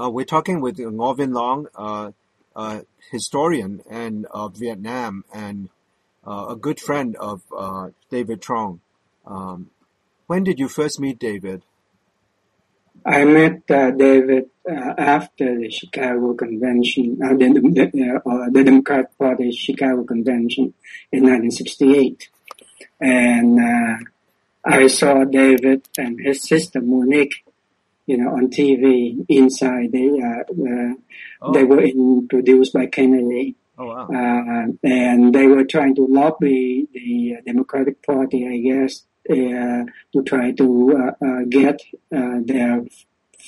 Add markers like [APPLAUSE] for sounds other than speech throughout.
Uh, we're talking with Ngo Vinh Long, uh, a historian and of Vietnam and uh, a good friend of uh, David Truong. Um, when did you first meet David? I met uh, David uh, after the Chicago Convention, uh, the, uh, the Democratic Party Chicago Convention in 1968. And uh, I saw David and his sister Monique, you know, on TV inside. They, uh, Oh. they were introduced by Kennedy. Oh wow! Uh, and they were trying to lobby the Democratic Party, I guess, uh, to try to uh, uh, get uh, their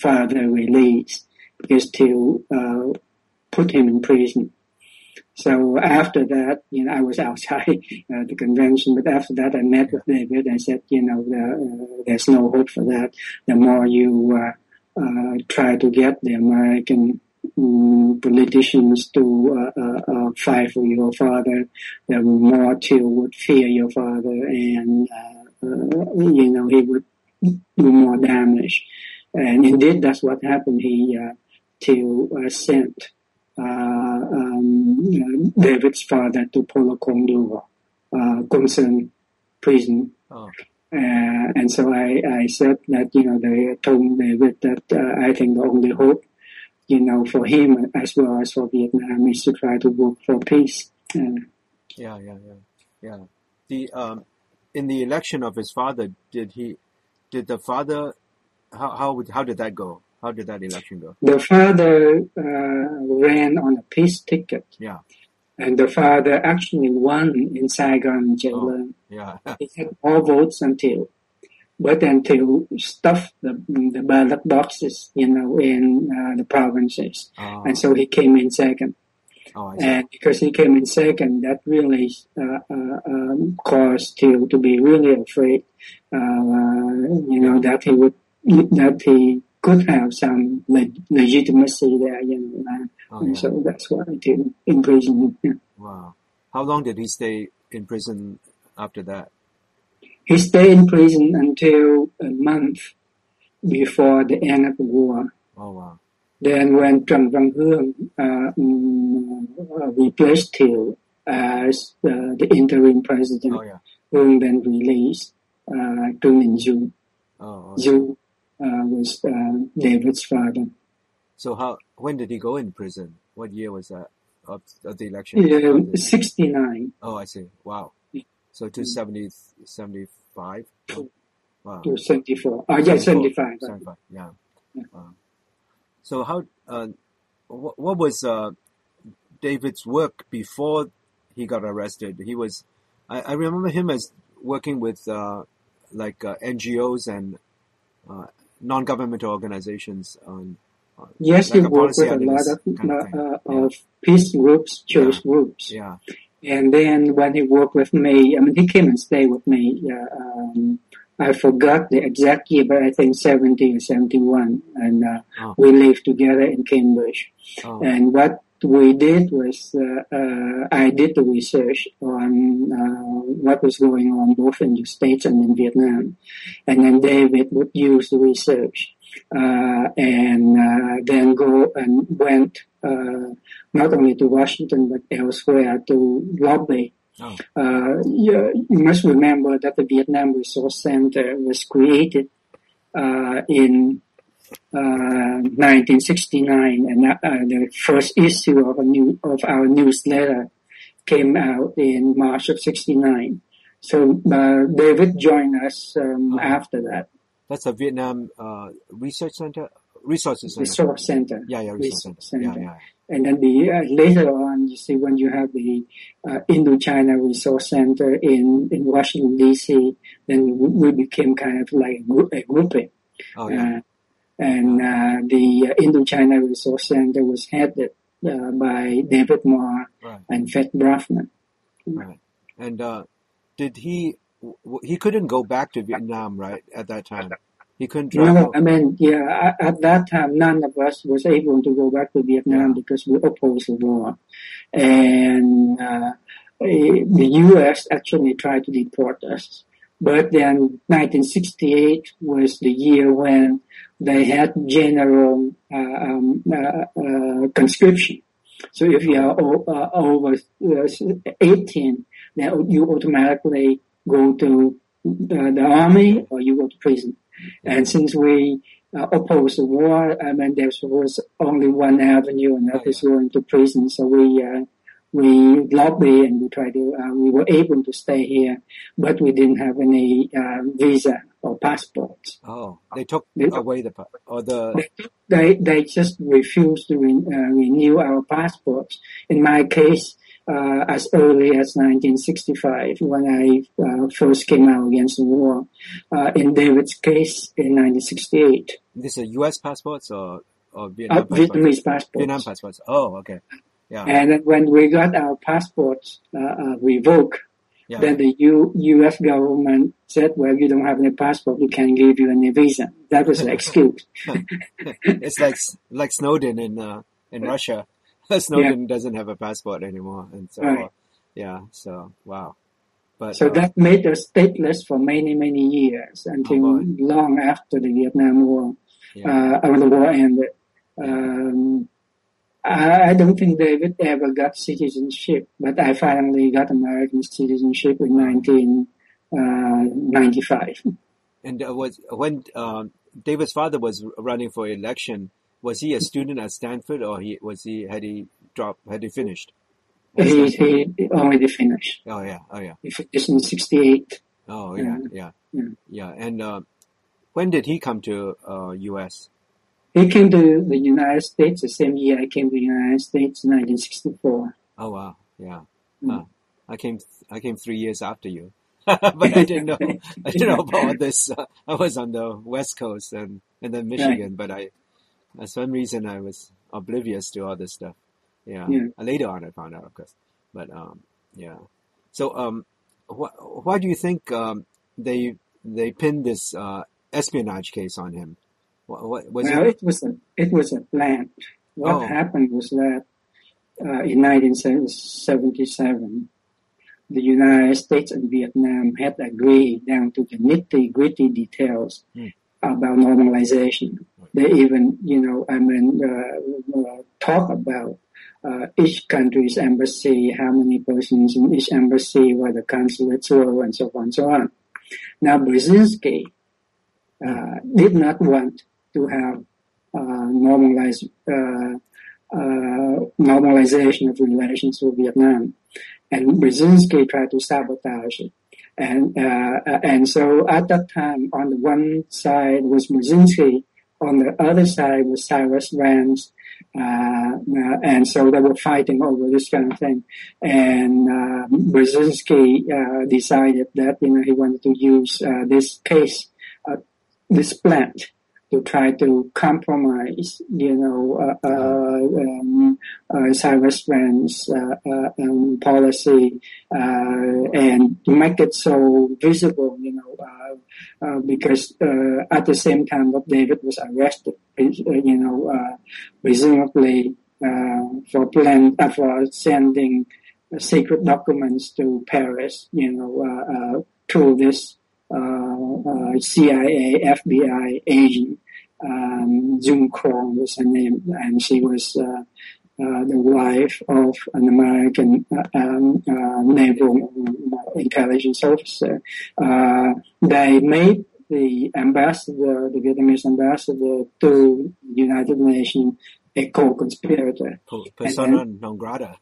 father released, is to uh, put him in prison. So after that, you know, I was [LAUGHS] outside uh, the convention, but after that, I met with David. I said, you know, the, uh, there's no hope for that. The more you uh, try to get the American mm, politicians to uh, uh, uh, fight for your father, the more Thieu would fear your father, and you know he would do more damage. And indeed, that's what happened. He uh, sent uh, um, David's father to Poulo Condore, uh, Côn Sơn prison. Oh. Uh, and so I, I said that, you know, they told David that uh, I think the only hope, you know, for him as well as for Vietnam is to try to work for peace. Yeah, yeah, yeah, yeah. The um, in the election of his father, did he? Did the father? How how would, how did that go? How did that election go? the father uh, ran on a peace ticket, Yeah, and the father actually won in Saigon jail. yeah, [LAUGHS] He had more votes until, but until stuff the the ballot boxes, you know, in uh, the provinces, oh, and so he came in second. oh, And because he came in second, that really uh, uh, um, caused Thieu to be really afraid, uh, you know, that he would that he could have some le- legitimacy there, you know. Oh, yeah. so that's why imprisoned him. Yeah. Wow. How long did he stay in prison after that? He stayed in prison until a month before the end of the war. Oh wow. Then when Trần Văn Hương uh, mm, uh, replaced Thieu as uh, the interim president, Oh yeah. Hương then released uh, Trương Đình. Oh. uh, was uh, David's father. So how? When did he go in prison? What year was that of, of the election? Uh, 69 Oh, I see. Wow. So to 70, 75? Oh, Wow. to 74. Uh, yeah, 75. 75, yeah. Yeah. Wow. So how, uh, what, what was, uh, David's work before he got arrested? He was, I, I remember him as working with, uh, like, uh, NGOs and, uh, non-governmental organizations on, on Yes, like worked with a lot of, of uh, Yeah. of peace groups, church groups. yeah. And then when he worked with me, I mean, he came and stayed with me. Uh, um, I forgot the exact year, but I think 70 or 71. And uh, Oh. we lived together in Cambridge. Oh, And what we did was, uh, uh, I did the research on uh, what was going on both in the States and in Vietnam. And then David would use the research uh, and uh, then go and went uh, not only to Washington but elsewhere to lobby. Oh. Uh, you, you must remember that the Vietnam Resource Center was created uh, in 1969, and uh, the first issue of a new of our newsletter came out in March of '69. So uh, David joined us um, Oh. after that that's a Vietnam, uh, research center, resources center. resource center. Yeah, yeah, resource Resource center. Center. yeah. And then the uh, later on, you see when you have the uh, Indochina Resource Center in in Washington D.C., then we we became kind of like a, group, a grouping. Oh, yeah. And uh, the uh, Indochina Resource Center was headed uh, by David Moore Right. and Fred Branfman. Right. And uh, did he? W- he couldn't go back to Vietnam, right? At that time, he couldn't No, travel. I mean, yeah, at, at that time, none of us was able to go back to Vietnam Yeah. because we opposed the war. And uh, eh, the U.S. actually tried to deport us. But then 1968 was the year when they had general uh, um, uh, uh, conscription. So if you are uh, over uh, 18, then you automatically go to the army or you go to prison. And since we uh, opposed the war, I mean, there was only one avenue, and that is going to prison. So we uh, we lobby and we try to uh, we were able to stay here, but we didn't have any uh, visa or passports. Oh, they took They- away the or the They they just refused to re- uh, renew our passports. In my case, uh, as early as 1965, when I uh, first came out against the war. Uh, in David's case, in 1968, this is U.S. passports or or uh, Vietnam passports? Vietnamese passports. Vietnam passports. Oh, okay. Yeah. And when we got our passports uh, uh, revoked, yeah. then the U- U.S. government said, well, you don't have any passport, we can't give you any visa. That was the excuse. [LAUGHS] it's like like Snowden in uh, in Russia. [LAUGHS] Snowden doesn't have a passport anymore, and so Right. yeah. So wow. But So uh, that made us stateless for many, many years until Oh, long after the Vietnam War, yeah. uh, the war ended. Um, I, I don't think David ever got citizenship, but I finally got American citizenship in 1995. and uh, was when um, David's father was running for election. Was he a student at Stanford, or he was he had he dropped had he finished? He, he already finished. Oh yeah, oh yeah, He finished in 68. oh yeah, yeah, Yeah. yeah. And uh, when did he come to uh, U.S.? He came to the United States the same year I came to the United States in 1964. Oh wow, yeah. Mm. Huh. I came I came three years after you, [LAUGHS] but I didn't know [LAUGHS] I didn't know about this. Uh, I was on the West Coast and and then Michigan, but I, for some reason, I was oblivious to all this stuff. Yeah. Yeah. Later on, I found out, of course. But um, yeah. So um, wh- why do you think um they they pinned this uh espionage case on him? What, what was well, it? it was a it was a plan. What Oh. happened was that uh, in 1977, the United States and Vietnam had agreed down to the nitty gritty details Hmm. about normalization. They even, you know, I mean, uh, uh, talk about uh, each country's embassy, how many persons in each embassy, where the consulates were, and so on and so on. Now, Brzezinski uh, did not want to have uh, uh, uh, normalization of relations with Vietnam, and Brzezinski tried to sabotage it. And and so at that time, on the one side was Brzezinski, on the other side was Cyrus Vance, uh, and so they were fighting over this kind of thing. And uh, Brzezinski uh, decided that you know he wanted to use uh, this case, this plant, to try to compromise, you know, uh, uh, um, uh, Cyrus Vance uh, um, policy uh, and to make it so visible, you know, because at the same time that David was arrested, you know, uh, presumably for plan for sending secret documents to Paris, you know, through this CIA, FBI agent. Um, June was her name, and she was uh, uh, the wife of an American uh, um, uh, naval uh, intelligence officer. Uh, they made the ambassador, the Vietnamese ambassador to the United Nations, a co-conspirator. Per- Persona non grata.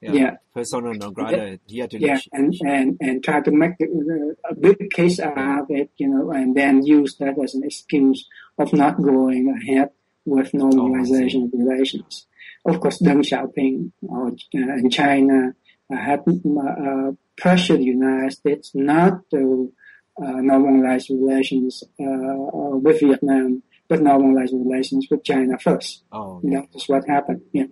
Yeah. Persona non grata. He had to Yeah, and, and, and try to make a, a big case out of it, you know, and then use that as an excuse of not going ahead with normalization of relations. Of course, Deng Xiaoping or, uh, in China uh, had uh, pressured the United States not to uh, normalize relations uh, with Vietnam, but normalize relations with China first. Oh, yeah. That is what happened. Yeah.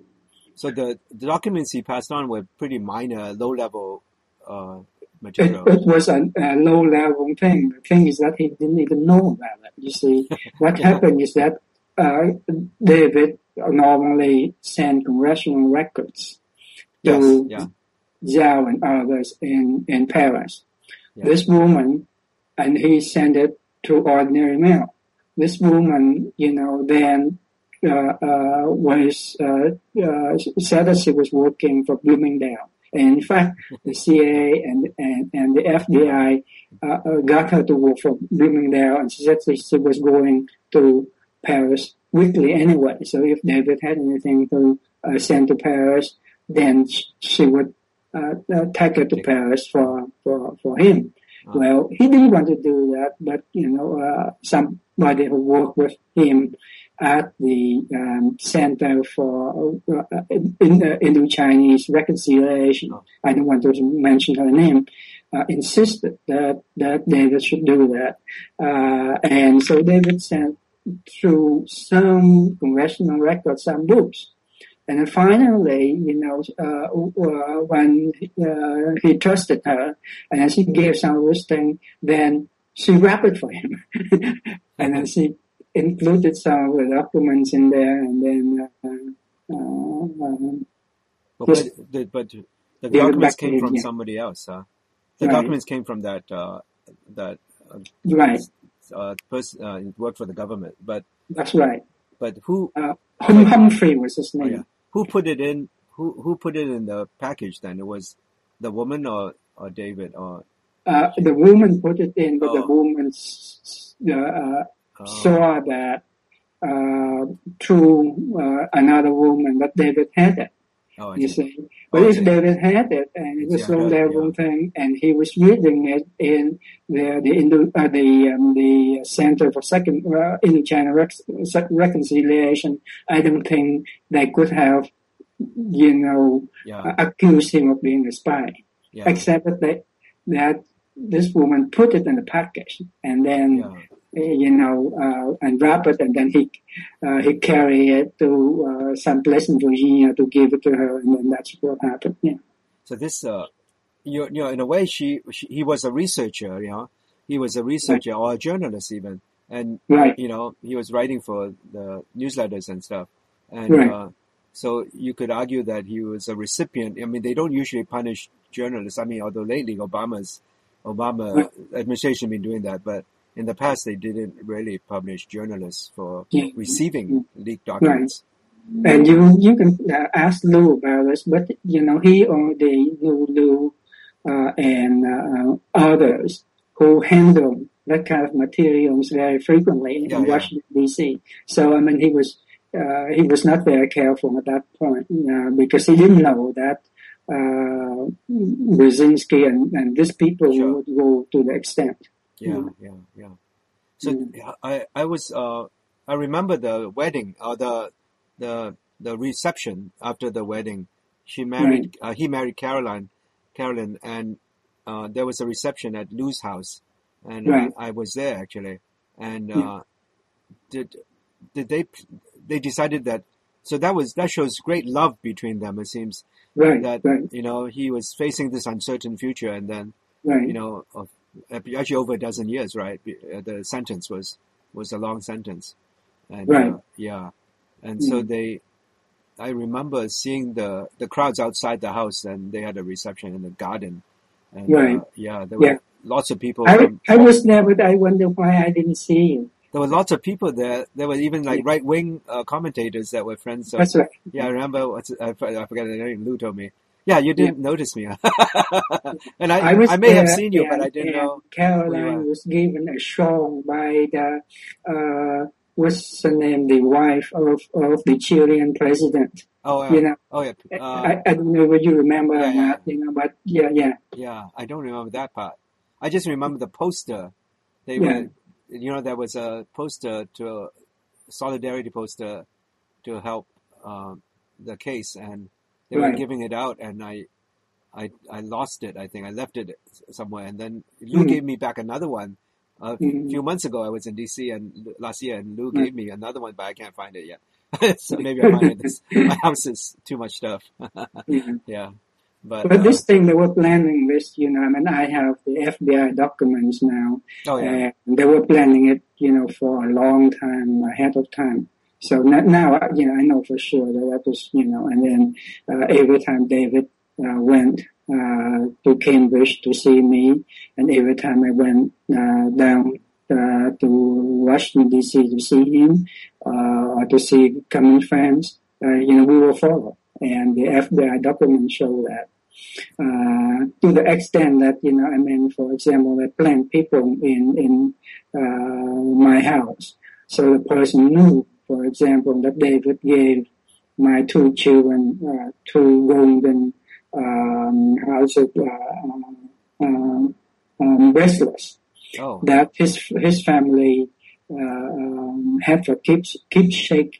So the, the documents he passed on were pretty minor, low level uh, material. it was a, a low level thing. The thing is that he didn't even know about it. You see, [LAUGHS] what happened is that uh, David normally sent congressional records Yes, to yeah. Zhao and others in, in Paris. Yeah. This woman and he sent it to ordinary mail. This woman, you know, then uh, uh, was uh, uh, said that she was working for Bloomingdale. And in fact, the CIA and, and, and the FBI uh, uh, got her to work for Bloomingdale, and she said she was going to Paris weekly anyway. So if David had anything to uh, send to Paris, then she would uh, uh, take it to Paris for, for, for him. Oh. Well, he didn't want to do that, but you know, uh, somebody who worked with him at the um, Center for uh, uh, Indo-Chinese Reconciliation. I don't want to mention her name, uh, insisted that that David should do that, uh, and so David sent through some congressional records some books and then finally, you know, uh, uh, when uh, he trusted her and she gave some wisdom, then she [LAUGHS] wrapped it for him. and then she included some of the documents in there and then. Uh, uh, um, but, but, but, the documents came from yeah. somebody else, huh? The right. documents came from that, uh, that right. person worked for the government, but. That's right. But who? Humphrey was his name. Oh, yeah who put it in? Who who put it in the package? Then it was the woman or or David or uh, the woman put it in, but oh. the woman uh, oh. saw that uh, through uh, another woman that David had it. Oh, you see, but okay. if David had it and it was yeah, level yeah. thing, and he was reading it in the the Indo, uh, the um, the Center for Second uh, Indo-China Rec- Reconciliation, I don't think they could have, you know, yeah. uh, accused him of being a spy, except that they, that this woman put it in the package and then you know, uh, and wrap it, and then he uh, he carry it to uh, some place in Virginia to give it to her, and then that's what happened. Yeah. So this, uh, you, you know, in a way, she, she he was a researcher. You know, he was a researcher right. or a journalist even, and right. you know, he was writing for the newsletters and stuff, and. Right. Uh, so you could argue that he was a recipient. I mean, they don't usually punish journalists. I mean, although lately Obama's Obama right. administration been doing that, but in the past they didn't really publish journalists for yeah. receiving leaked documents. Right. And you you can uh, ask Lou about this, but you know he or they Lou Lou uh, and uh, others who handle that kind of materials very frequently yeah, in yeah. Washington D.C. So I mean he was uh, he was not very careful at that point uh, because he didn't know that uh, Brzezinski and, and these people sure. would go to the extent. Yeah, mm. yeah, yeah. So mm. I I was uh I remember the wedding or uh, the the the reception after the wedding. She married right. uh, he married Caroline, Carolyn, and uh, there was a reception at Lou's house, and right. I was there actually. And yeah. Uh, did did they they decided that so that was that shows great love between them. It seems right, that right. you know he was facing this uncertain future, and then right. you know actually over a dozen years, right? Uh, the sentence was was a long sentence, and right. uh, yeah, and mm. so they. I remember seeing the the crowds outside the house, and they had a reception in the garden, and uh, right. Uh, yeah, there were yeah. lots of people. I, from, I was there, but I wonder why I didn't see you. There were lots of people there. There were even like yeah. right wing uh, commentators that were friends. Of, That's right. Yeah, I remember. What's, I, I forget the name. Lou told me. Yeah, you didn't yeah. notice me. [LAUGHS] and I, I, I may have seen you, but I didn't know. Caroline was given a show by the, uh, what's the name, the wife of, of the Chilean president. Oh, yeah. You know, oh, yeah. Uh, I, I don't know whether you remember or not, you know, but yeah, yeah. Yeah, I don't remember that part. I just remember the poster. They were, you know, there was a poster to a solidarity poster to help um, the case, and they right. were giving it out, and I, I, I lost it. I think I left it somewhere, and then Lou mm-hmm. gave me back another one. A mm-hmm. few months ago, I was in DC and last year, and Lou gave me another one, but I can't find it yet. [LAUGHS] so maybe I'll find it. This, [LAUGHS] my house is too much stuff. mm-hmm. [LAUGHS] Yeah. But, but uh, this thing they were planning this, you know, I mean, I have the FBI documents now. Oh, yeah. And they were planning it, you know, for a long time ahead of time. So now, you know, I know for sure that that was, you know, and then uh, every time David uh, went uh, to Cambridge to see me, and every time I went uh, down uh, to Washington D.C. to see him uh, or to see common friends, uh, you know, we were followed, and the FBI documents show that. Uh, to the extent that you know, I mean, for example, I plant people in in my house, so the person knew, for example, that David gave my two children uh, two golden um, house uh, um, um, wrestlers. Oh. That his his family uh, um, had a keep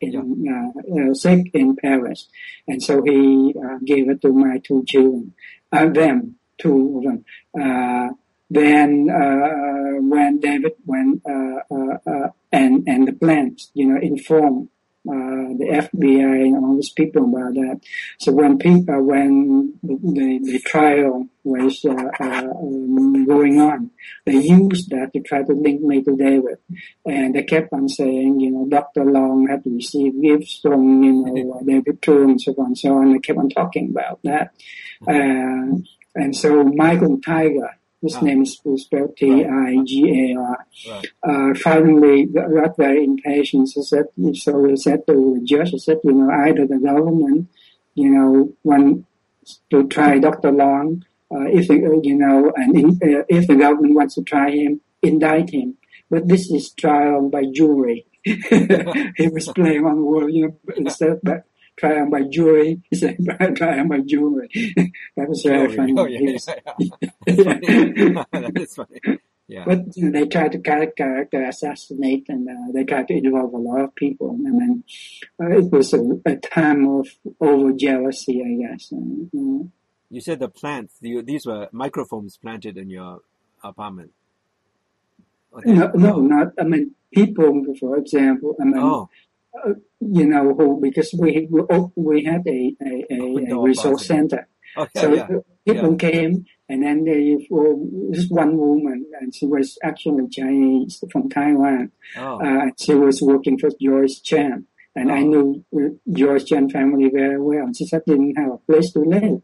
in yeah. uh, sake in Paris, and so he uh, gave it to my two children, uh, them two of them. Then uh, when David went uh, uh, uh, and and the plants, you know, informed uh, the FBI and all these people about that. So when people, when the, the, trial was uh, uh, um, going on, they used that to try to link me to David, and they kept on saying, you know, Dr. Long had received gifts from, you know, David Truong and so on and so on. They kept on talking about that, uh, and so Michael Tigar his name is spelled T-I-G-A-R. Right. Uh, finally, got very impatient. So said, so he said to the judge, he said, you know, either the government, you know, want to try Dr. Long, uh, if the, you know, and in, uh, if the government wants to try him, indict him. But this is trial by jury. [LAUGHS] he was playing on the word, you know, instead of trial by jury. He said trial by jury. [LAUGHS] that was very funny. Oh, yeah, yeah, [LAUGHS] yeah. [LAUGHS] that is funny. Yeah. But you know, they tried to character, assassinate, and uh, they tried to involve a lot of people. I mean, uh, it was a, a, time of over jealousy, I guess. Uh, you said the plants; you, these were microphones planted in your apartment. No, no, not. I mean, people, for example. I mean, oh you know, who because we we, we had a a, a, a resource center. Yeah, so yeah, people yeah. came, and then they well, this one woman, and she was actually Chinese from Taiwan. Oh. Uh, she was working for George Chan, and Oh. I knew George Chan family very well. She said didn't have a place to live,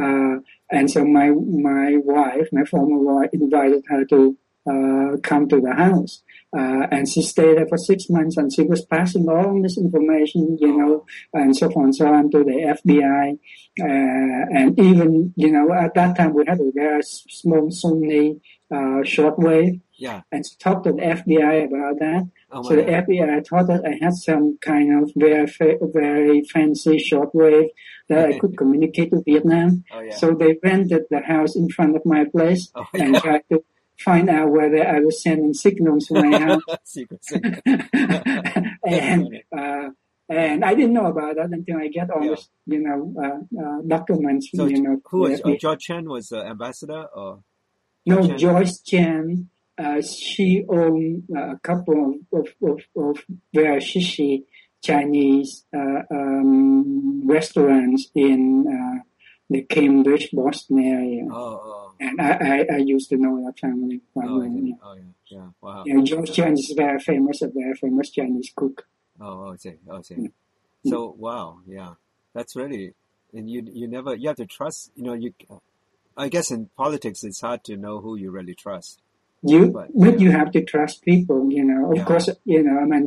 uh, and so my my wife, my former wife, invited her to uh, come to the house. Uh, and she stayed there for six months and she was passing all this information, you know, and so on and so on to the FBI. Uh, and even, you know, at that time we had a very small Sony, uh, shortwave Yeah. and she talked to the FBI about that. Oh So the God. FBI thought that I had some kind of very, fa- very fancy shortwave that I could [LAUGHS] communicate to Vietnam. Oh yeah. So they rented the house in front of my place oh, [LAUGHS] and yeah. tried to find out whether I was sending signals to my house. and uh, and I didn't know about that until I get all Yeah. this, you know, uh, uh, documents. So you know, who was uh, George Chen was the ambassador or no Chen? Joyce Chen. Uh, she owned uh, a couple of, of, of, very shishy Chinese uh, um, restaurants in uh, the Cambridge, Boston area. oh oh And I, I, I used to know that family oh, yeah. Yeah. oh yeah yeah wow Yeah, George Chen is very famous, a very famous Chinese cook. oh oh see oh see Mm. so wow yeah that's really and you you never you have to trust you know you I guess in politics it's hard to know who you really trust You, But, but yeah. you have to trust people, you know. Of Yeah. course, you know. I mean,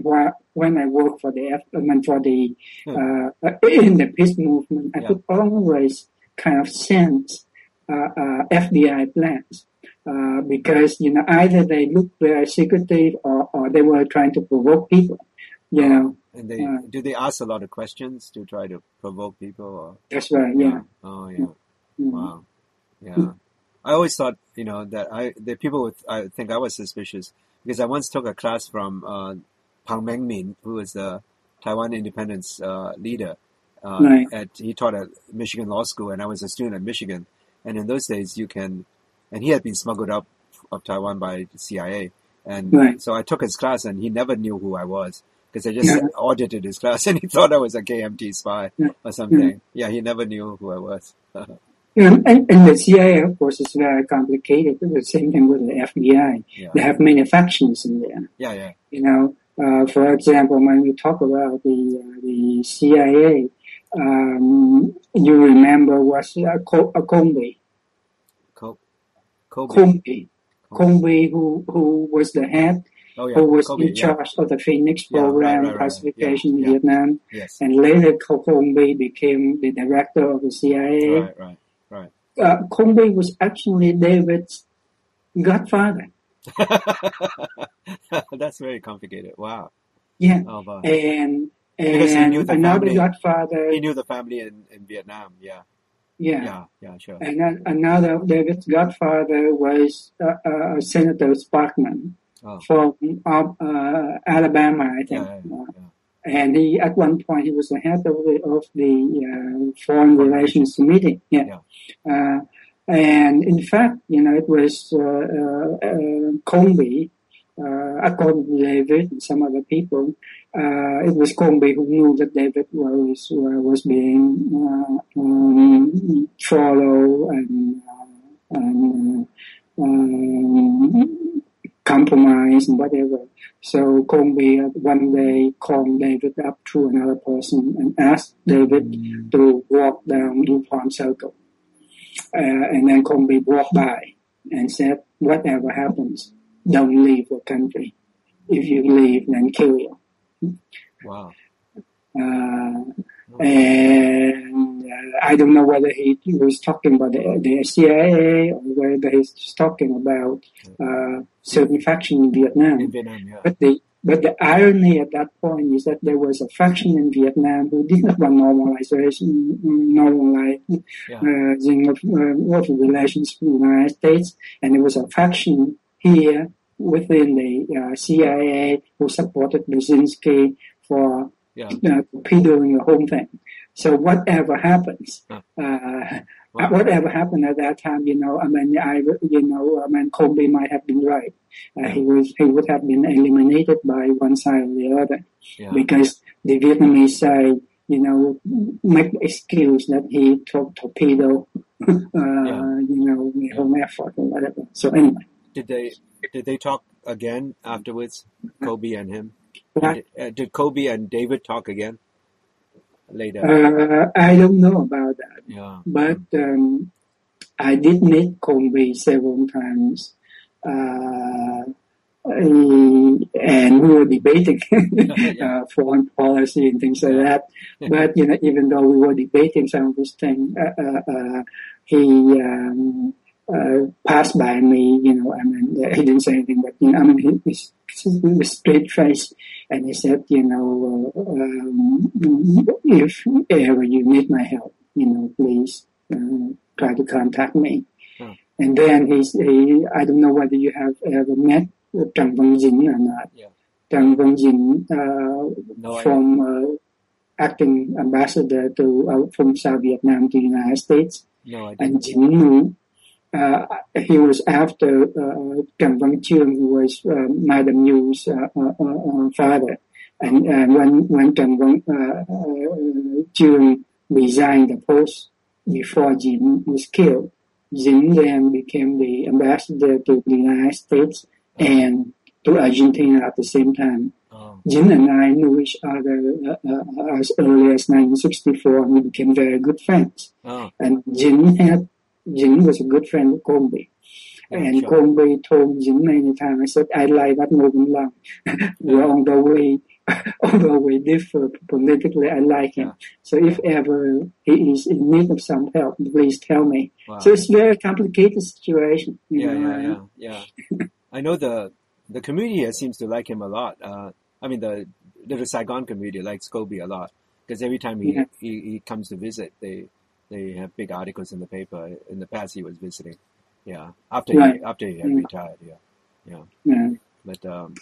when I work for the, I mean, for the uh, in the peace movement, I Yeah. could always kind of sense uh, uh, FBI plans uh, because you know either they look very secretive or, or they were trying to provoke people. You know, and they Uh, do they ask a lot of questions to try to provoke people or that's right. Yeah. oh yeah Mm. Wow. Yeah. I always thought, you know, that I the people would I think I was suspicious because I once took a class from uh, Peng Ming-min, who was the Taiwan independence uh, leader. Uh, Right. At he taught at Michigan Law School, and I was a student at Michigan. And in those days, you can, and he had been smuggled out of Taiwan by the CIA, and Right. so I took his class, and he never knew who I was because I just Yeah. audited his class, [LAUGHS] and he thought I was a KMT spy Yeah. or something. Yeah, he never knew who I was. [LAUGHS] Yeah, and, and the CIA, of course, is very complicated. The same thing with the FBI. yeah, They have many factions in there. yeah, yeah. You know, uh, for example, when we talk about the uh, the CIA, um, you remember was uh, Co- uh. Colby. Colby, Colby, who who was the head, Oh yeah, who was Colby. in yeah. charge of the Phoenix Yeah, right, program right, right, classification yeah, in yeah. Vietnam, Yes. and later Colby became the director of the CIA. Right, right, right. Uh, Colby was actually David's godfather. [LAUGHS] That's very complicated. Wow. Yeah, Oh, wow. and Because he knew and the another family. godfather. He knew the family in, in Vietnam. Yeah, yeah. yeah, yeah, sure. And then another David's godfather was uh, uh, Senator Sparkman Oh, from uh, uh, Alabama, I think. yeah, yeah, yeah. and he, at one point, he was the head of the of the uh, Foreign Relations Committee. Yeah. Uh, and in fact, you know, it was uh, uh, according to David and some other people, uh, it was Colby who knew that David was uh, was being uh, um, followed and, uh, and uh, um, compromised and whatever. So Colby uh, one day called David up to another person and asked David to walk down DuPont Circle. Uh, and then Colby walked by and said, whatever happens, don't leave the country. If you leave, then kill you. Wow. Uh, and uh, I don't know whether he, he was talking about the, the CIA or whether he's just talking about uh, certain faction in Vietnam. In Vietnam, yeah. But the but the irony at that point is that there was a faction in Vietnam who did not want normalization, normalizing Yeah. uh, of, uh, of relations with the United States, and there was a faction here within the uh, CIA who supported Brzezinski for Yeah. uh, torpedoing the whole thing. So whatever happens, Huh. uh, Wow. whatever happened at that time, you know, I mean, I, you know, I mean, Colby might have been right. Uh, he was, he would have been eliminated by one side or the other Yeah. because the Vietnamese side, you know, make excuse that he tor- torpedo, [LAUGHS] uh, Yeah. you know, the home effort or whatever. So anyway, Did they did they talk again afterwards? Colby and him. Did, uh, did Colby and David talk again later? uh, I don't know about that. yeah. but um, I did meet Colby several times, uh, and we were debating [LAUGHS] uh, [LAUGHS] foreign policy and things like that. But you know, even though we were debating some of these things, uh, uh, uh, he um, uh, passed by me. You know, I mean, he didn't say anything, but you know, I mean, he was, he was straight faced, and he said, you know, uh, um, if ever you need my help, you know, please uh, try to contact me. Huh. And then he, he, I don't know whether you have ever met Văn Dĩnh or not. Yeah. Văn Dĩnh, uh, No, from uh, acting ambassador to uh, from South Vietnam to the United States, no, I and. Jin Nu. Uh, he was after uh, Trần Văn who was uh, Madam Nhu's uh, uh, uh, father. And when when uh, uh, resigned the post before Jin was killed, Jin then became the ambassador to the United States and to Argentina at the same time. Oh, Jin and I knew each other uh, uh, as early as 1964 and we became very good friends. oh, And Jin had, Jin was a good friend of Colby. and sure. Colby told Jin many times, I said, I like that moving along. [LAUGHS] We're on the way, although we differ politically, I like him. Yeah. So if ever he is in need of some help, please tell me. Wow. So it's a very complicated situation. Yeah, know, yeah, yeah, yeah. I know the the community here seems to like him a lot. Uh, I mean, the the Saigon community likes Colby a lot because every time he, Yeah. he he comes to visit, they they have big articles in the paper. In the past, he was visiting. Yeah, after Right. he after he had Yeah. retired. Yeah, yeah. yeah. But um,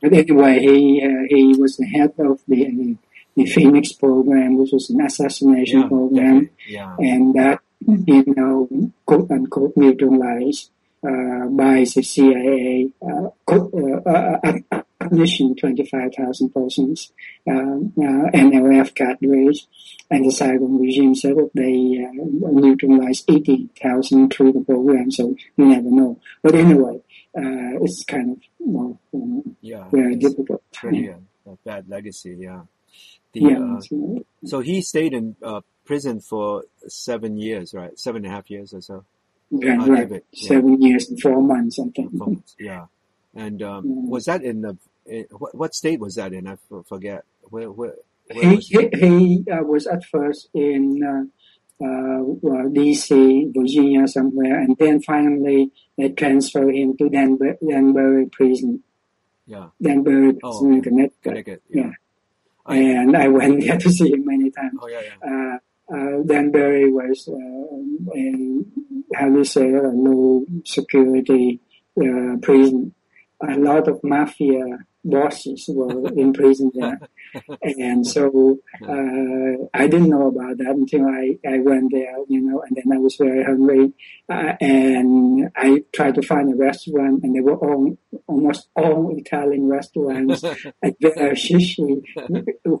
But anyway, he uh, he was the head of the the Phoenix program, which was an assassination yeah, program, yeah, and that you know quote unquote neutralized uh, by the CIA uh, quote, uh, uh, uh, five thousand persons, um, uh, NLF cadres, and the Saigon regime said that they uh, neutralized eighty thousand through the program. So you never know. But anyway, uh, it's kind of well, know, yeah. very difficult. really a, a bad legacy. Yeah. The, Yeah, uh, so, he stayed in uh, prison for seven years, right? Seven and a half years or so. Uh, right. David, yeah. Seven years and four months, I think. Performance, yeah. And um, [LAUGHS] Yeah. was that in the in, what, what state was that in? I forget. Where where, where He was he, he uh, was at first in uh, uh, D.C., Virginia, somewhere, and then finally they transferred him to Danbury, Danbury prison, yeah, Danbury Oh, prison in okay. Connecticut. Connecticut. Yeah. Yeah. I- And I went there [LAUGHS] to see him many times. oh yeah, yeah. uh, uh, Danbury was uh, a, how do you say, a low security uh, prison. A lot of mafia bosses were in prison there. [LAUGHS] and so uh, I didn't know about that until I, I went there, you know, and then I was very hungry. Uh, and I tried to find a restaurant, and they were all almost all Italian restaurants [LAUGHS] and very shishi,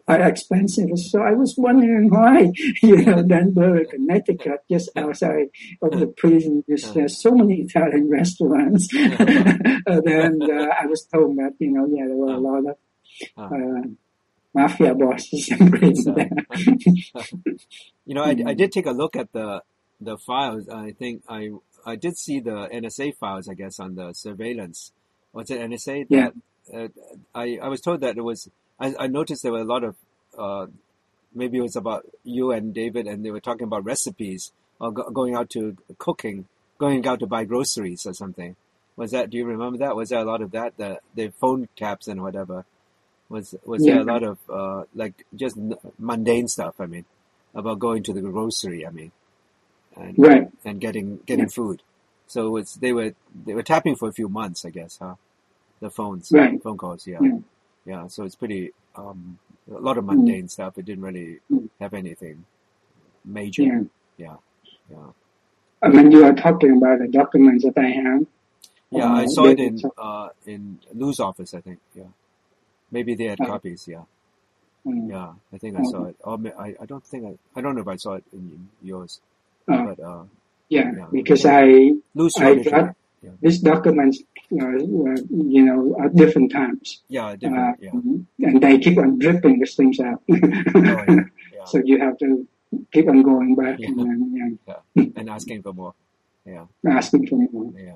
quite expensive. So I was wondering why, [LAUGHS] you know, Danbury, Connecticut, just outside of the prison, just, there's so many Italian restaurants. [LAUGHS] and uh, I was told that, you know, yeah, there were a lot of uh, mafia bosses in prison there. [LAUGHS] You know, I, I did take a look at the the files. I think I I did see the NSA files. I guess on the surveillance. Was it NSA? Yeah. That, uh, I I was told that it was. I, I noticed there were a lot of. Uh, maybe it was about you and David, and they were talking about recipes or go, going out to cooking, going out to buy groceries or something. Was that? Do you remember that? Was there a lot of that? The the phone taps and whatever. Was was there a lot of uh, like just mundane stuff? I mean, about going to the grocery. I mean, and Right. and getting getting food. So it's they were they were tapping for a few months, I guess, huh? The phones, Right. phone calls, yeah, Yeah. yeah. So it's pretty um, a lot of mundane stuff. It didn't really Mm. have anything major. Yeah. yeah, yeah. I mean, you are talking about the documents that I have. Yeah, I Uh, saw it in uh, in Lou's office, I think. Yeah, maybe they had Oh. copies. Yeah, Um, yeah. I think I saw it. Ma- I, I don't think I I don't know if I saw it in yours, uh, but uh, yeah, Yeah. because I Lou's I showed it. to got. Yeah, these documents, uh, you know, at different times. yeah, Uh, different. Yeah, And they keep on dripping these things out. oh, yeah, [LAUGHS] yeah. So you have to keep on going back and then yeah. [LAUGHS] and asking for more. Yeah, yeah, asking for more. yeah.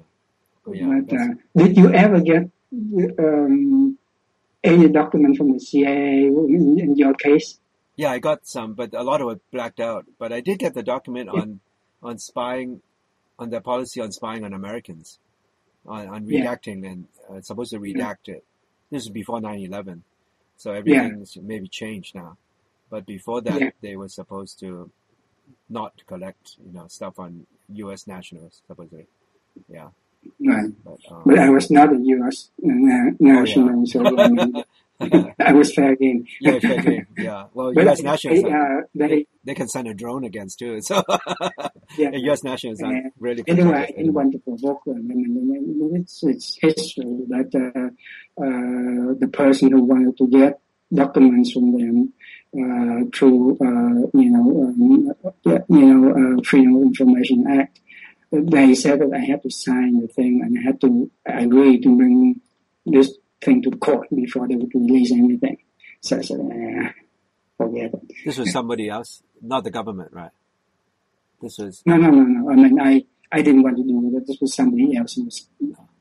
Oh, yeah. but uh, did you ever get um, any document from the CIA in, in your case? Yeah, I got some, but a lot of it blacked out. But I did get the document on on spying, on their policy on spying on Americans, on, on Yeah. redacting and uh, supposed to redact it. This is before 9-11, so everything's maybe changed now. But before that, Yeah. they were supposed to not collect, you know, stuff on U.S. nationals, supposedly. Yeah, Right. but um, But I was not a U.S. na- national, so I, mean, I was fair game. yeah, fair game. Yeah, well, But U.S. they, nationals, are- uh, they, they can send a drone against too. So [LAUGHS] yeah. yeah, U.S. nationals Uh, aren't really Anyway, I didn't want to provoke them. I mean, it's, it's history that uh, uh, the person who wanted to get documents from them uh, through, uh, you know, um, uh, you know, uh, Freedom of Information Act, they said that I had to sign the thing and I had to agree to bring this thing to court before they would release anything. So I said, eh, forget it. This was somebody else, not the government, right? This was No, no, no, no. I mean, I, I didn't want to do it. This was somebody else who was,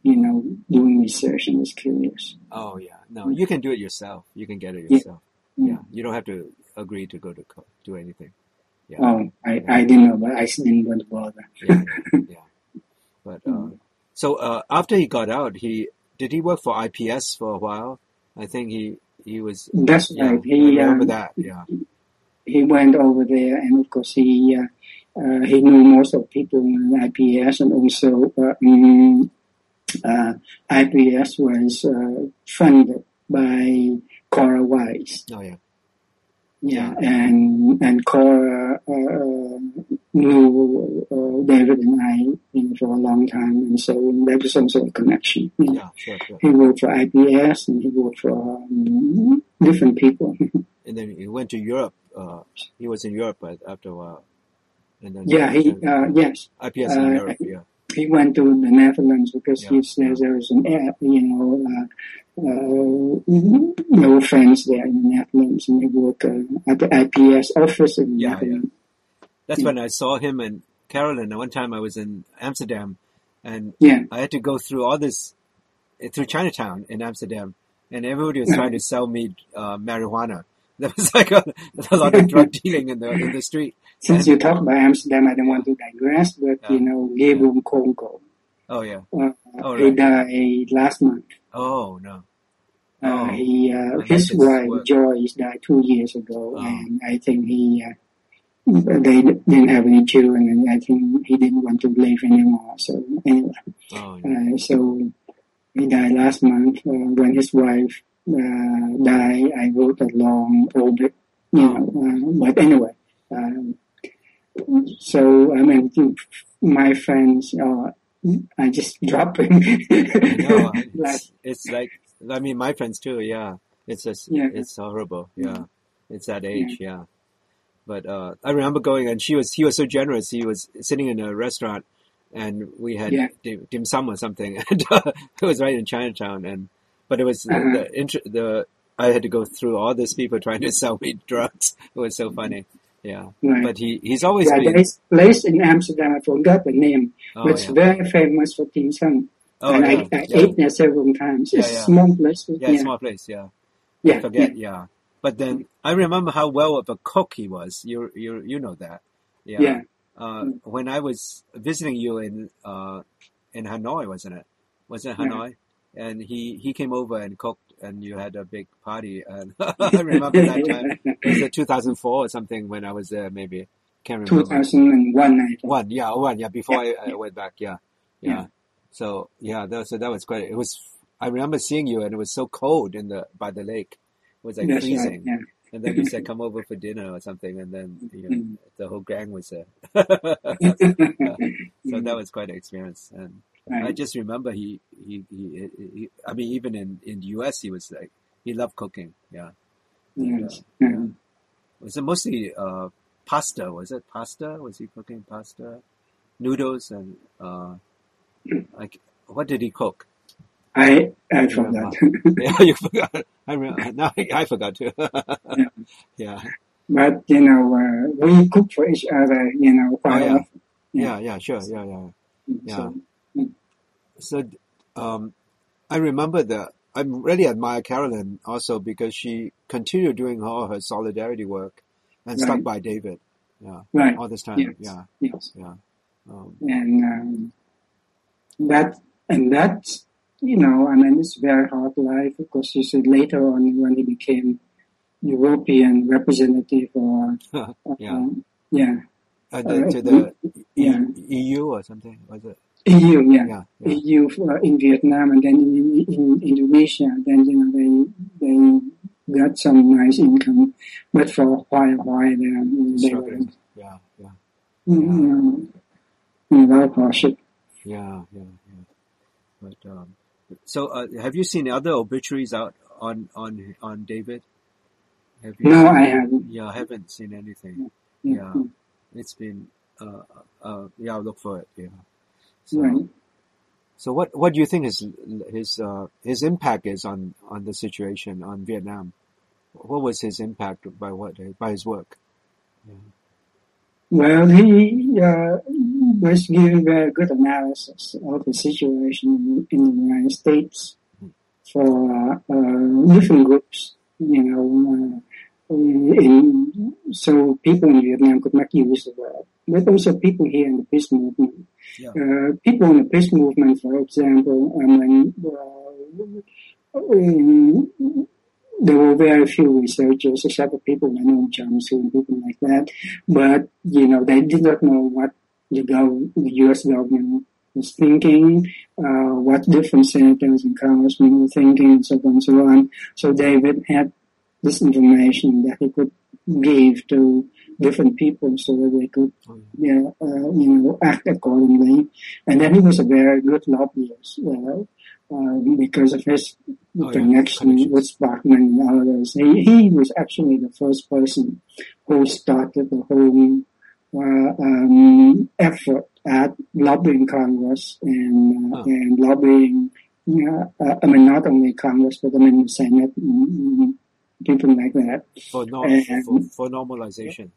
you know, doing research and was curious. oh yeah, no, you can do it yourself. You can get it Yeah. yourself. Yeah, you don't have to agree to go to co- do anything. Yeah, Oh, I, I didn't know, but I didn't want to bother. yeah, yeah. [LAUGHS] But uh, so uh, after he got out, he did he work for IPS for a while? I think he he was. That's Yeah, right. I He, remember um, that. Yeah, he went over there and of course he, uh, uh, he knew most of people in IPS and also, uh, mm, uh, IPS was, uh, funded by Cora Weiss. oh yeah, Yeah, and and Cora uh, knew uh, David and I you know, for a long time, and so there was some sort of connection. you know. yeah, sure, sure. He worked for IPS and he worked for um, different people. [LAUGHS] And then he went to Europe. Uh, he was in Europe uh, after a while. And then yeah, he uh, yes, IPS in uh, Europe. Yeah, he went to the Netherlands because Yeah. he says there is an air, you know, uh, uh, no friends there in the Netherlands, and he worked uh, at the IPS office in Yeah, Netherlands. That's when I saw him and Carolyn. One time I was in Amsterdam, and Yeah. I had to go through all this through Chinatown in Amsterdam, and everybody was trying to sell me uh, marijuana. [LAUGHS] There was like a, lot of drug [LAUGHS] dealing in the in the street. Since you talk about Amsterdam, I don't want to digress, but Yeah. you know, Gabriel Kolko, Oh yeah. uh, Oh, he right. died last month. Oh no. Uh, Oh. he, uh, his wife work. Joyce died two years ago, Oh. and I think he, uh, they didn't have any children, and I think he didn't want to live anymore. So anyway, Oh yeah. uh, so he died last month. Uh, when his wife uh, died, I wrote a long obit, you Oh. know. Uh, but anyway, um, so I mean, my friends, uh, I just [LAUGHS] dropped him. No, [LAUGHS] like, it's, it's like I mean my friends too. Yeah, it's just Yeah. it's horrible. Yeah, it's that age. Yeah, but uh, I remember going and she was he was so generous. He was sitting in a restaurant and we had Yeah. dim, dim sum or something. [LAUGHS] And uh, it was right in Chinatown. And but it was Uh-huh. the the, the I had to go through all these people trying to [LAUGHS] sell me drugs. It was so funny. Yeah, right. but he he's always yeah, been. there's a place in Amsterdam, I forgot the name, Oh but it's yeah. very famous for dim sum. Oh and yeah. I, I yeah. ate there several times. Yeah, it's small place. Yeah, yeah, small place. Yeah. I yeah, forget, yeah. But then I remember how well of a cook he was. You you you know that. Yeah. yeah, Uh, Mm. when I was visiting you in uh, in Hanoi, wasn't it? Was it. Hanoi? And he, he came over and cooked, and you had a big party. And [LAUGHS] [LAUGHS] I remember that time. It was 2004 or something when I was there, maybe. Can't remember. 2001, I think. One, yeah, one, yeah. Before Yeah, I, I went back, yeah, Yeah. yeah. So yeah, that, so that was great. It was. I remember seeing you, and it was so cold in the by the lake. It was like That's right, freezing. yeah. And then you said, [LAUGHS] "Come over for dinner" or something, and then you know, Mm. the whole gang was there. so that was quite an experience. And I just remember he, he, he, he I mean, even in in the U.S., he was like he loved cooking. Yeah, And, Yes. uh, yeah. was it mostly uh, pasta? Was it pasta? Was he cooking pasta, noodles, and uh, like what did he cook? I, I Yeah, forgot. [LAUGHS] yeah, you forgot. I remember, now I, I forgot too. [LAUGHS] Yeah. yeah, but, you know, uh, we cook for each other, you know, quite Oh, yeah. often. yeah, yeah, sure, yeah, yeah. Yeah. So, So, um, I remember that I really admire Carolyn also because she continued doing all her solidarity work and stuck by David. Yeah, right. all this time. Yes. Yeah, Yes. yeah. Um, And, um, that, and that, you know, I mean, it's very hard life because you see later on when he became European representative or, [LAUGHS] uh, Yeah. um, yeah, uh, the, Uh, to the yeah. E- EU or something was it? EU, yeah. Yeah, yeah. EU for, in Vietnam and then in, in Indonesia. Then you know they they got some nice income, but for a while they, they were Struggling. Yeah, yeah, you know, in a hardship. yeah, yeah, yeah. But um, so, uh, have you seen other obituaries out on on on David? Have you? No, I haven't. Yeah, I haven't seen anything. Yeah. Yeah. It's been, uh, uh, yeah, I'll look for it. Yeah. So, Right. so what, what do you think his, his, uh, his impact is on, on the situation on Vietnam? What was his impact by what, by his work? Yeah. Well, he uh, was giving very good analysis of the situation in the United States for uh, uh, different groups. You know, in, so people in Vietnam could make use of that, but also people here in the peace movement. Yeah. Uh, people in the peace movement, for example, I mean, uh, um, there were very few researchers, except for people like Noam Chomsky and people like that. But you know, they did not know what the, gov- the U.S. government was thinking, uh, what different senators and congressmen were thinking, and so on and so on. So David had this information that he could give to different people so that they could, Oh, yeah, uh, you know, act accordingly. And then he was a very good lobbyist, uh, uh, because of his Oh, connection connections. with Sparkman and others. He, he was actually the first person who started the whole uh, um, effort at lobbying Congress and uh, Huh. and lobbying. Uh, uh, I mean, not only Congress, but I mean the Senate, and people like that. For, no, for, for normalization.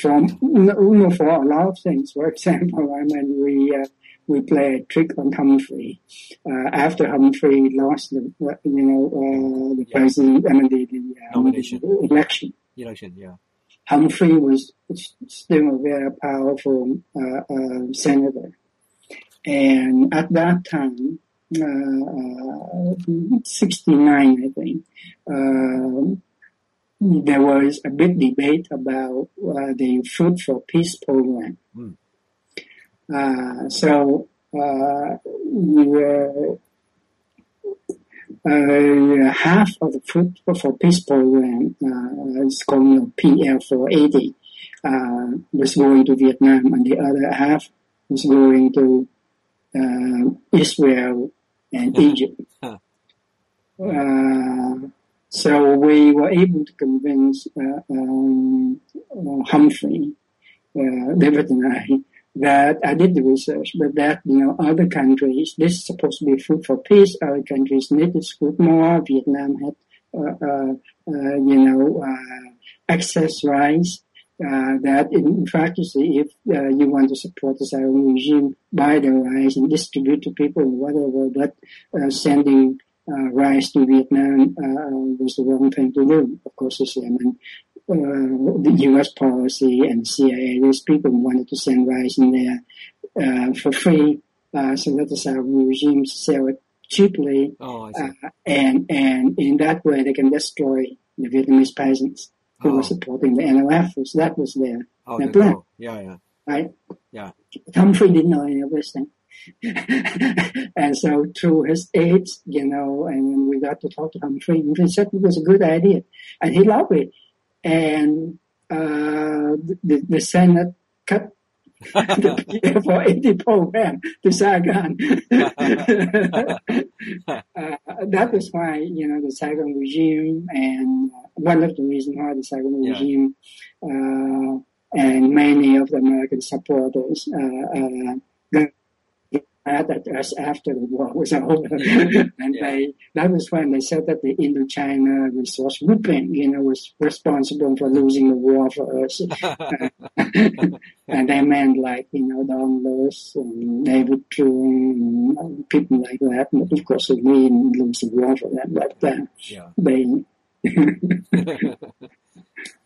for no, for a lot of things. For example, [LAUGHS] I mean, we uh, we play a trick on Humphrey. Uh, after Humphrey lost the you know uh, the Yeah. president, I mean the, the, uh, Nomination. the election. Election, yeah. Humphrey was still a very powerful uh, uh, senator, and at that time, 69, I think, uh, there was a big debate about uh, the Food for Peace program. Mm. Uh, so uh, we were, uh, half of the Food for Peace program uh, is called PL 480 uh, was going to Vietnam, and the other half was going to uh, Israel and Egypt. Uh, so we were able to convince uh, um, uh, Humphrey, uh, David and I, that I did the research, but that you know other countries, this is supposed to be food for peace. Other countries need this food more. Vietnam had, uh, uh, uh, you know, uh, excess rice. Uh, that in fact, you see, if uh, you want to support the Saigon regime, buy the rice and distribute to people whatever, but uh, sending uh, rice to Vietnam uh, was the wrong thing to do. Of course, you see, I mean, uh, the U.S. policy and CIA, these people wanted to send rice in there uh, for free, uh, so that the Saigon regime sell it cheaply, Oh, uh, and and in that way they can destroy the Vietnamese peasants who Oh. were supporting the NLF. So that was there, oh, plan. oh, yeah, yeah. right? Yeah. Humphrey didn't know any of this thing. [LAUGHS] and so through his aides, you know, and when we got to talk to Humphrey, Humphrey said it was a good idea. And he loved it. And uh, the, the Senate cut [LAUGHS] the 480 program to Saigon. [LAUGHS] uh, that was why, you know, the Saigon regime and uh, one of the reasons why the Saigon Yeah. regime uh, and many of the American supporters uh, uh, got mad at us after the war was [LAUGHS] over. and Yeah. they, that was when they said that the Indochina resource grouping, you know, was responsible for losing the war for us. [LAUGHS] [LAUGHS] and they meant like, you know, Don Luce and David Truong and people like that. But of course, we didn't lose the war for them, but uh, yeah. they, [LAUGHS]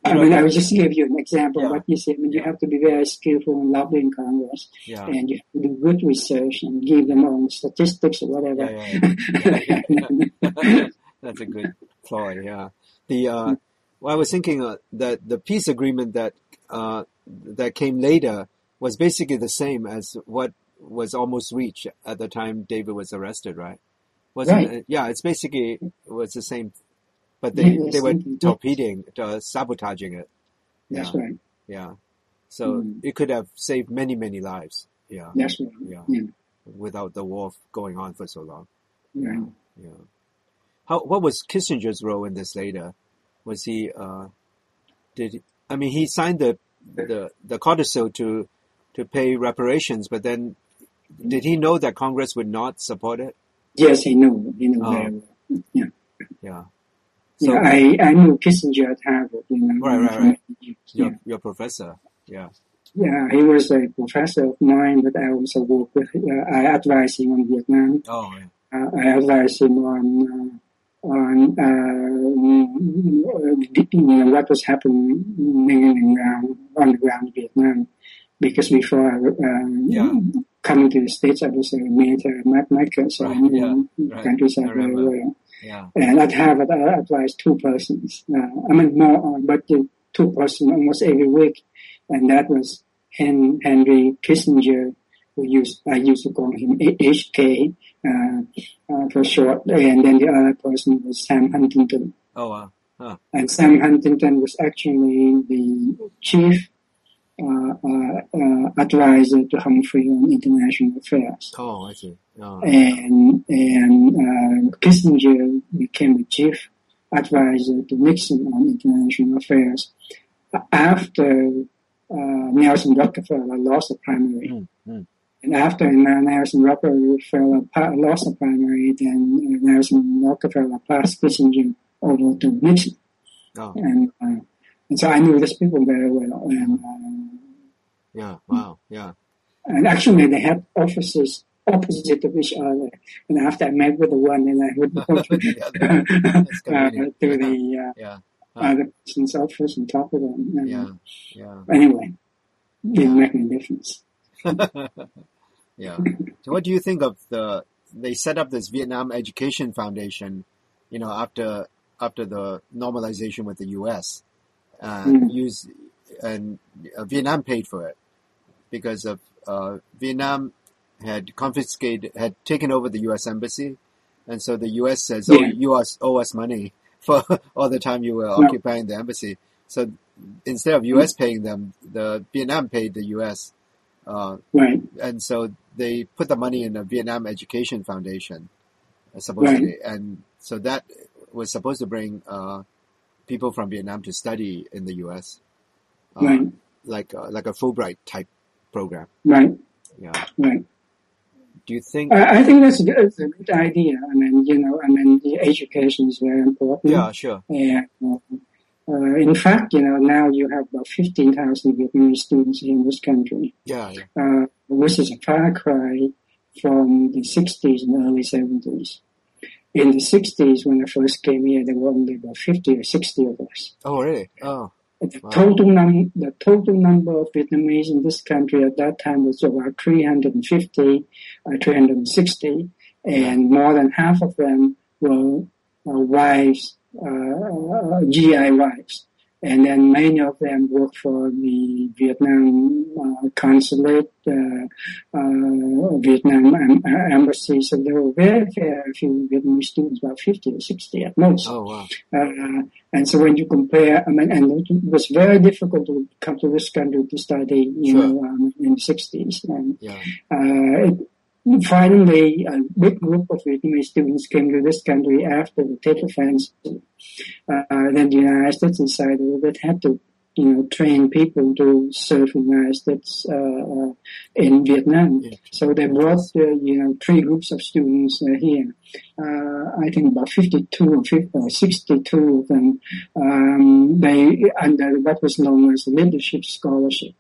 I mean, I will just give you an example. Yeah. What you said, I mean, you have to be very skillful in lobbying Congress, yeah. and you have to do good research and give them all the statistics or whatever. Yeah, yeah, yeah. [LAUGHS] [LAUGHS] That's a good ploy. Yeah. The uh, well, I was thinking uh, that the peace agreement that uh, that came later was basically the same as what was almost reached at the time David was arrested, right? Wasn't Right. it? Yeah, it's basically it was the same, but they Yeah, they were torpedoing, uh, sabotaging it. That's Yeah, right. yeah. So Mm. it could have saved many many lives. Yeah, That's right. yeah. Yeah. Without the war going on for so long. Yeah. Yeah. How what was Kissinger's role in this later? Was he uh did he, I mean he signed the the the codicil to to pay reparations, but then did he know that Congress would not support it? Yes, he knew. He knew Oh. Yeah. Yeah. So yeah, I, I knew Kissinger at Harvard. You know, Right, right, right. years. your Yeah. your professor. Yeah. yeah, he was a professor of mine, but I also worked with. Uh, I advised him on Vietnam. Oh yeah. Uh, I advised him on uh, on uh, you know, what was happening in on the ground in Vietnam. Because before I um, Yeah. coming to the States, I was a military mapmaker, so I Right, knew yeah, right. countryside I very well. Yeah. And I'd have at Harvard, I advised two persons. Uh, I mean, more, uh, but two persons almost every week. And that was Hen- Henry Kissinger, who used, I used to call him HK, uh, uh, for short. And then the other person was Sam Huntington. Oh wow. Huh. And Sam Huntington was actually the chief advisor to Humphrey on international affairs Oh I see. Oh, and and uh, Kissinger became the chief advisor to Nixon on international affairs after uh, Nelson Rockefeller lost the primary. Mm, mm. And after Nelson Rockefeller pa- lost the primary, then uh, Nelson Rockefeller passed Kissinger over to Nixon. Oh. And, uh, and so I knew these people very well. And uh, Yeah. Wow. Yeah. And actually, they had offices opposite of each other. And after I met with the one, and I would go to, uh, to the uh, Yeah. other person's office and talk with them. And Yeah. Yeah. Anyway, didn't make any difference. [LAUGHS] Yeah. So what do you think of the they set up this Vietnam Education Foundation, you know, after after the normalization with the US and Mm. use and uh, Vietnam paid for it because of uh, Vietnam had confiscated had taken over the US embassy and so the US says, "Oh, you us owe us money [LAUGHS] for all the time you were No. occupying the embassy." So instead of US paying them, the Vietnam paid the US uh, Right. and so they put the money in the Vietnam Education Foundation, uh, supposedly, and so that was supposed to bring uh, people from Vietnam to study in the U.S. Uh, Right. like uh, like a Fulbright type program. Right. Yeah. Right. Do you think? I, I think that's a, good, that's a good idea. I mean, you know, I mean, the education is very important. yeah, sure. Uh, uh, in fact, you know, now you have about 15,000 Vietnamese students in this country, Yeah, yeah, uh, which is a far cry from the 60s and early 70s. In the 60s, when I first came here, there were only about 50 or 60 of us. Oh, really? Oh, The Wow. total num the total number of Vietnamese in this country at that time was about 350, uh, 360, and more than half of them were uh, wives, uh, GI wives. And then many of them worked for the Vietnam uh, consulate, uh, uh, Vietnam em- uh, embassy. So there were very, very few Vietnamese students, about 50 or 60 at most. oh, wow. Uh, and so when you compare, I mean, and it was very difficult to come to this country to study, you Sure. know, um, in the 60s. And Yeah, uh, it, finally, a big group of Vietnamese students came to this country after the Tet Offense. Uh, then the United States decided that it had to, you know, train people to serve in the United States uh, uh, in Vietnam. Yeah. So they brought, uh, you know, three groups of students uh, here. Uh, I think about 52 or 50, or 62 of them, um, they, under what was known as a leadership scholarship.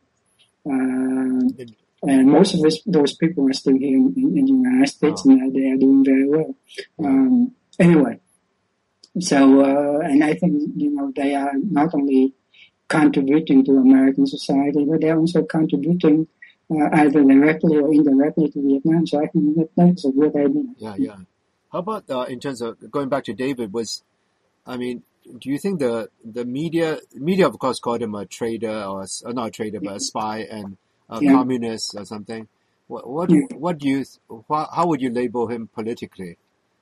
Uh, and most of this, those people are still here in, in, in the United States, Oh. and they are doing very well. Um, anyway, so uh, and I think you know they are not only contributing to American society, but they're also contributing uh, either directly or indirectly to Vietnam. So I think that that's a good idea. yeah, yeah. How about uh, in terms of going back to David? Was I mean, do you think the the media media of course called him a traitor or, s- uh, not a traitor but a spy and a Yeah. communist or something? What what Yeah. what do you how would you label him politically?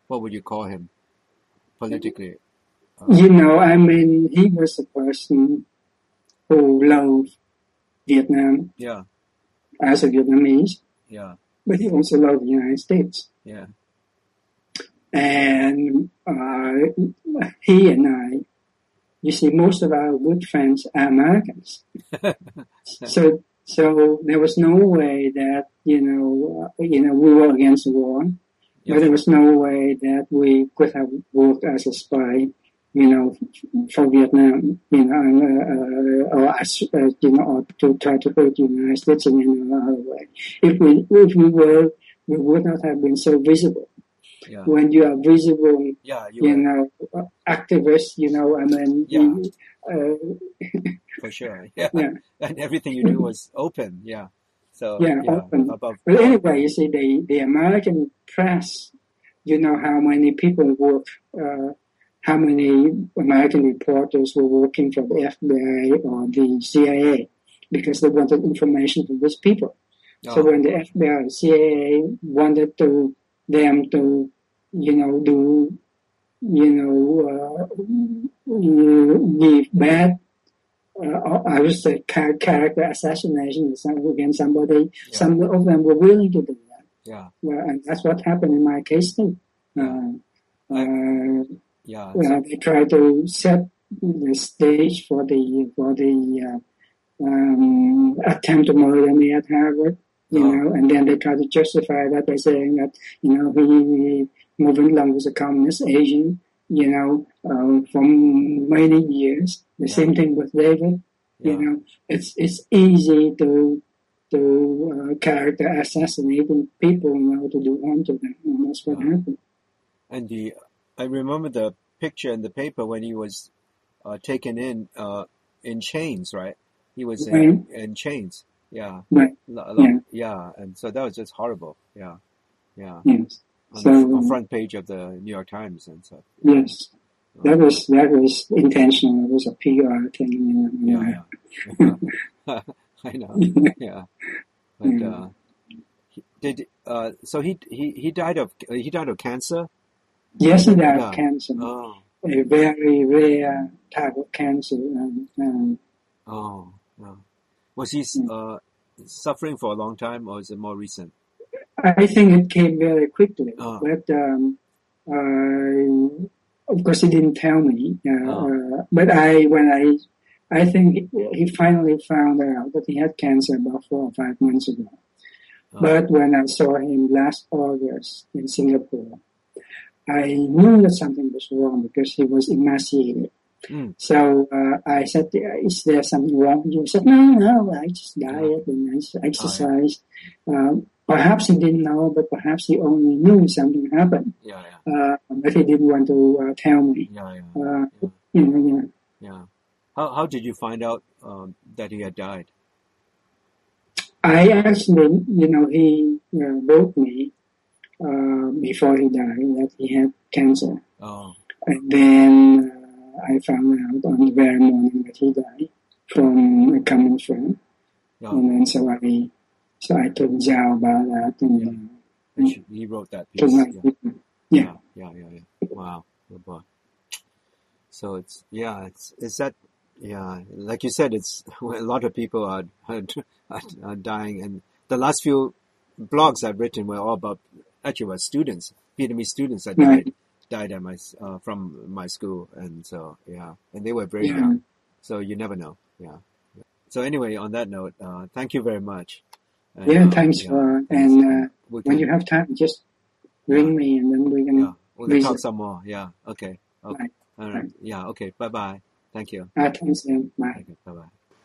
What would you call him politically? You know, I mean, he was a person who loved Vietnam Yeah, as a Vietnamese, yeah, but he also loved the United States. yeah, And uh, he and I, you see, most of our good friends are Americans. [LAUGHS] so, so there was no way that you know, uh, you know, we were against the war, yeah, but there was no way that we could have worked as a spy, you know, for Vietnam, you know, and, uh, or as, uh, you know, or to try to hurt the United States in another way. If we, if we were, we would not have been so visible. Yeah, When you are visible yeah. You you know, activists, you know, I mean, Yeah. you, uh, [LAUGHS] for sure. [LAUGHS] Yeah. Yeah. and everything you do was open. Yeah, so Yeah, open. above. but anyway, you see, the, the American press, you know how many people work, uh, how many American reporters were working for the FBI or the CIA because they wanted information from these people. So Oh, when the FBI or CIA wanted to them to, you know, do, you know, uh, give bad, uh, I would say character assassination against somebody, Yeah. some of them were willing to do that. yeah, Well, and that's what happened in my case too. Uh, uh, yeah, well, they try to set the stage for the for the uh, um, attempt to murder me at Harvard, you Oh. know, and then they try to justify that by saying that you know he, Ngo Vinh Long was a communist Asian, you know, uh, for many years. The Yeah. same thing with David. yeah, You know, it's it's easy to to uh, character assassinating people, you know, to do harm to them. And that's what Yeah. happened. And the I remember the picture in the paper when he was uh, taken in uh, in chains, right? He was in, in chains. Yeah. Right. Yeah. yeah. And so that was just horrible. Yeah. Yeah. Yes. On So- the f- front page of the New York Times and stuff. Yes. That was that was intentional. It was a PR thing. You know. [LAUGHS] [LAUGHS] Yeah. Yeah. I know. Yeah. But Yeah. uh, he- did uh, so he he he died of he died of cancer. Yes, he died Yeah. of cancer. Oh. A very rare type of cancer. Um, um, Oh. No. Was he Mm. uh, suffering for a long time, or is it more recent? I think it came very quickly, Oh. but um, uh, of course he didn't tell me. Uh, Oh. uh, but I, when I, I think he, he finally found out that he had cancer about four or five months ago. Oh. But when I saw him last August in Singapore, I knew that something was wrong because he was emaciated. Mm. So uh, I said, "Is there something wrong?" He said, "No, no, I just diet and I exercise." Um, perhaps he didn't know, but perhaps he only knew something happened, Yeah. Yeah. uh, but he didn't want to uh, tell me. Yeah. Yeah. Uh, Yeah. you know, yeah. Yeah. How how did you find out um, that he had died? I actually, you know, he uh, wrote me uh, before he died that he had cancer, Oh. and then uh, I found out on the very morning that he died from a common friend, Yeah. and then so I, so I told Zhao about that, and uh, And she- He wrote that piece. Yeah. yeah. Yeah. Yeah. Yeah. Yeah. Wow. Good boy. So it's yeah. It's it's that yeah. Like you said, it's [LAUGHS] a lot of people are [LAUGHS] are, are dying, and the last few blogs I've written were all about actually were students, Vietnamese students that Right. Died at my uh, from my school, and so yeah, and they were very Yeah. young. So you never know. Yeah. Yeah. So anyway, on that note, uh, thank you very much. And, Yeah, uh, thanks yeah, for thanks. and uh, we when you have time, just ring me and then we can. yeah, we can talk some more. Yeah. Okay. Okay. Right. All right. Right. Yeah. Okay. Bye bye. Thank you. Uh, thanks, and bye.